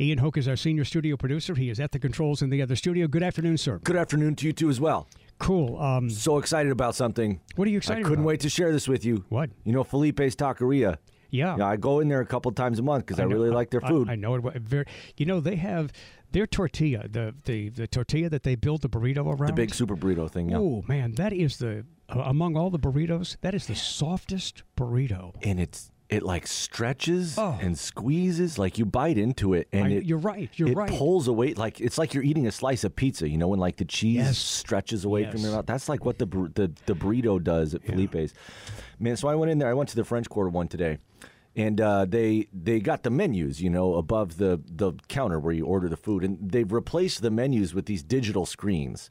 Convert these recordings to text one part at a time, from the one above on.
Ian Hoke is our senior studio producer. He is at the controls in the other studio. Good afternoon, sir. Good afternoon to you too as well. Cool. Um, So excited about something. what are you excited I couldn't about? wait to share this with you. What? You know, Felipe's Taqueria. Yeah. Yeah, I go in there a couple times a month because I, know- really like their food. I, know it. Very, you know, they have their tortilla, the, the, the tortilla that they build the burrito around. the big super burrito thing. Yeah. Oh, man, that is the, among all the burritos, that is the softest burrito. And it's it like stretches Oh. and squeezes like you bite into it and I- it you're right, you're it right. pulls away like it's like you're eating a slice of pizza you know when like the cheese Yes. stretches away from your mouth that's like what the the, the burrito does at Felipe's man so I went in there I went to the French Quarter one today and uh, they they got the menus you know above the the counter where you order the food and they've replaced the menus with these digital screens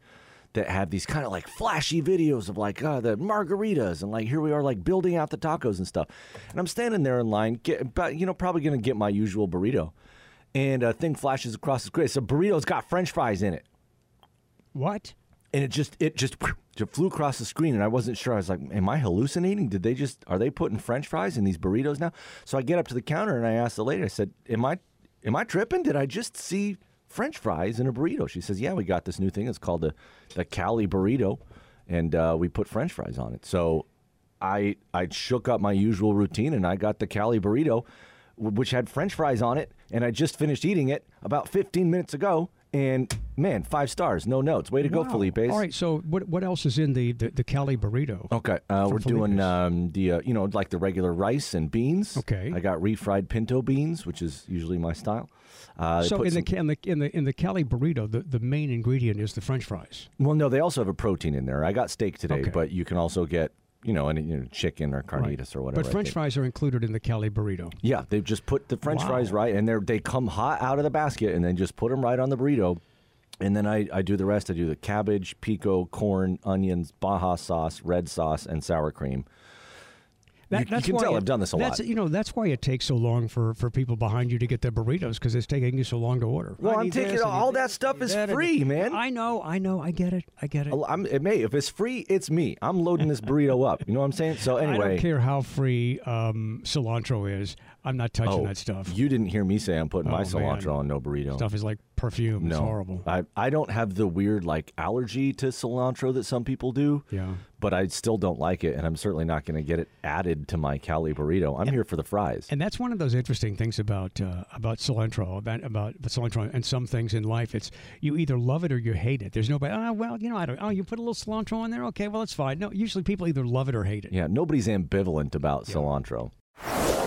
that have these kind of like flashy videos of like uh, the margaritas and like here we are like building out the tacos and stuff. And I'm standing there in line, get, but you know probably gonna get my usual burrito, and a thing flashes across the screen. So burrito's got French fries in it, What? and it just it just just flew across the screen, and I wasn't sure. I was like, am I hallucinating? Did they just are they putting French fries in these burritos now? So I get up to the counter and I ask the lady. I said, am I am I tripping? Did I just see French fries in a burrito? She says, yeah, we got this new thing. It's called the the Cali burrito, and uh, we put French fries on it. So I I shook up my usual routine and I got the Cali burrito, which had French fries on it, and I just finished eating it about 15 minutes ago. And man, five stars, no notes. Way to go, Felipe. All right, so what what else is in the, the, the Cali burrito? Okay, uh, we're doing um, the uh, you know like the regular rice and beans. Okay. I got refried pinto beans, which is usually my style. Uh, so in the, some- in the in the in the Cali burrito, the, the main ingredient is the French fries. well, no, they also have a protein in there. I got steak today, Okay. but you can also get you know any you know, chicken or carnitas or whatever. But French fries are included in the Cali burrito. Yeah, they've just put the French Wow. fries right, and they they come hot out of the basket, and then just put them right on the burrito. And then I, I do the rest. I do the cabbage, pico, corn, onions, Baja sauce, red sauce, and sour cream. You- you can why tell I've done this a that's, lot. You know, that's why it takes so long for, for people behind you to get their burritos because it's taking you so long to order. Well, I I'm taking this, all that stuff is that, free, need- man. I know, I know, I get it, I get it. I'm, it may if it's free, it's me. I'm loading this burrito up. You know what I'm saying? So anyway, I don't care how free um, cilantro is. I'm not touching oh, that stuff. you didn't hear me say I'm putting my Oh, cilantro man. on no burrito. stuff is like perfume. no, It's horrible. I I don't have the weird like allergy to cilantro that some people do. Yeah. But I still don't like it, and I'm certainly not going to get it added to my Cali burrito. I'm here for the fries. And that's one of those interesting things about uh, about cilantro, about about cilantro, and some things in life. It's you either love it or you hate it. There's nobody. Oh well, you know, I don't. Oh, you put a little cilantro in there. Okay, well, it's fine. No, usually people either love it or hate it. Yeah, nobody's ambivalent about cilantro.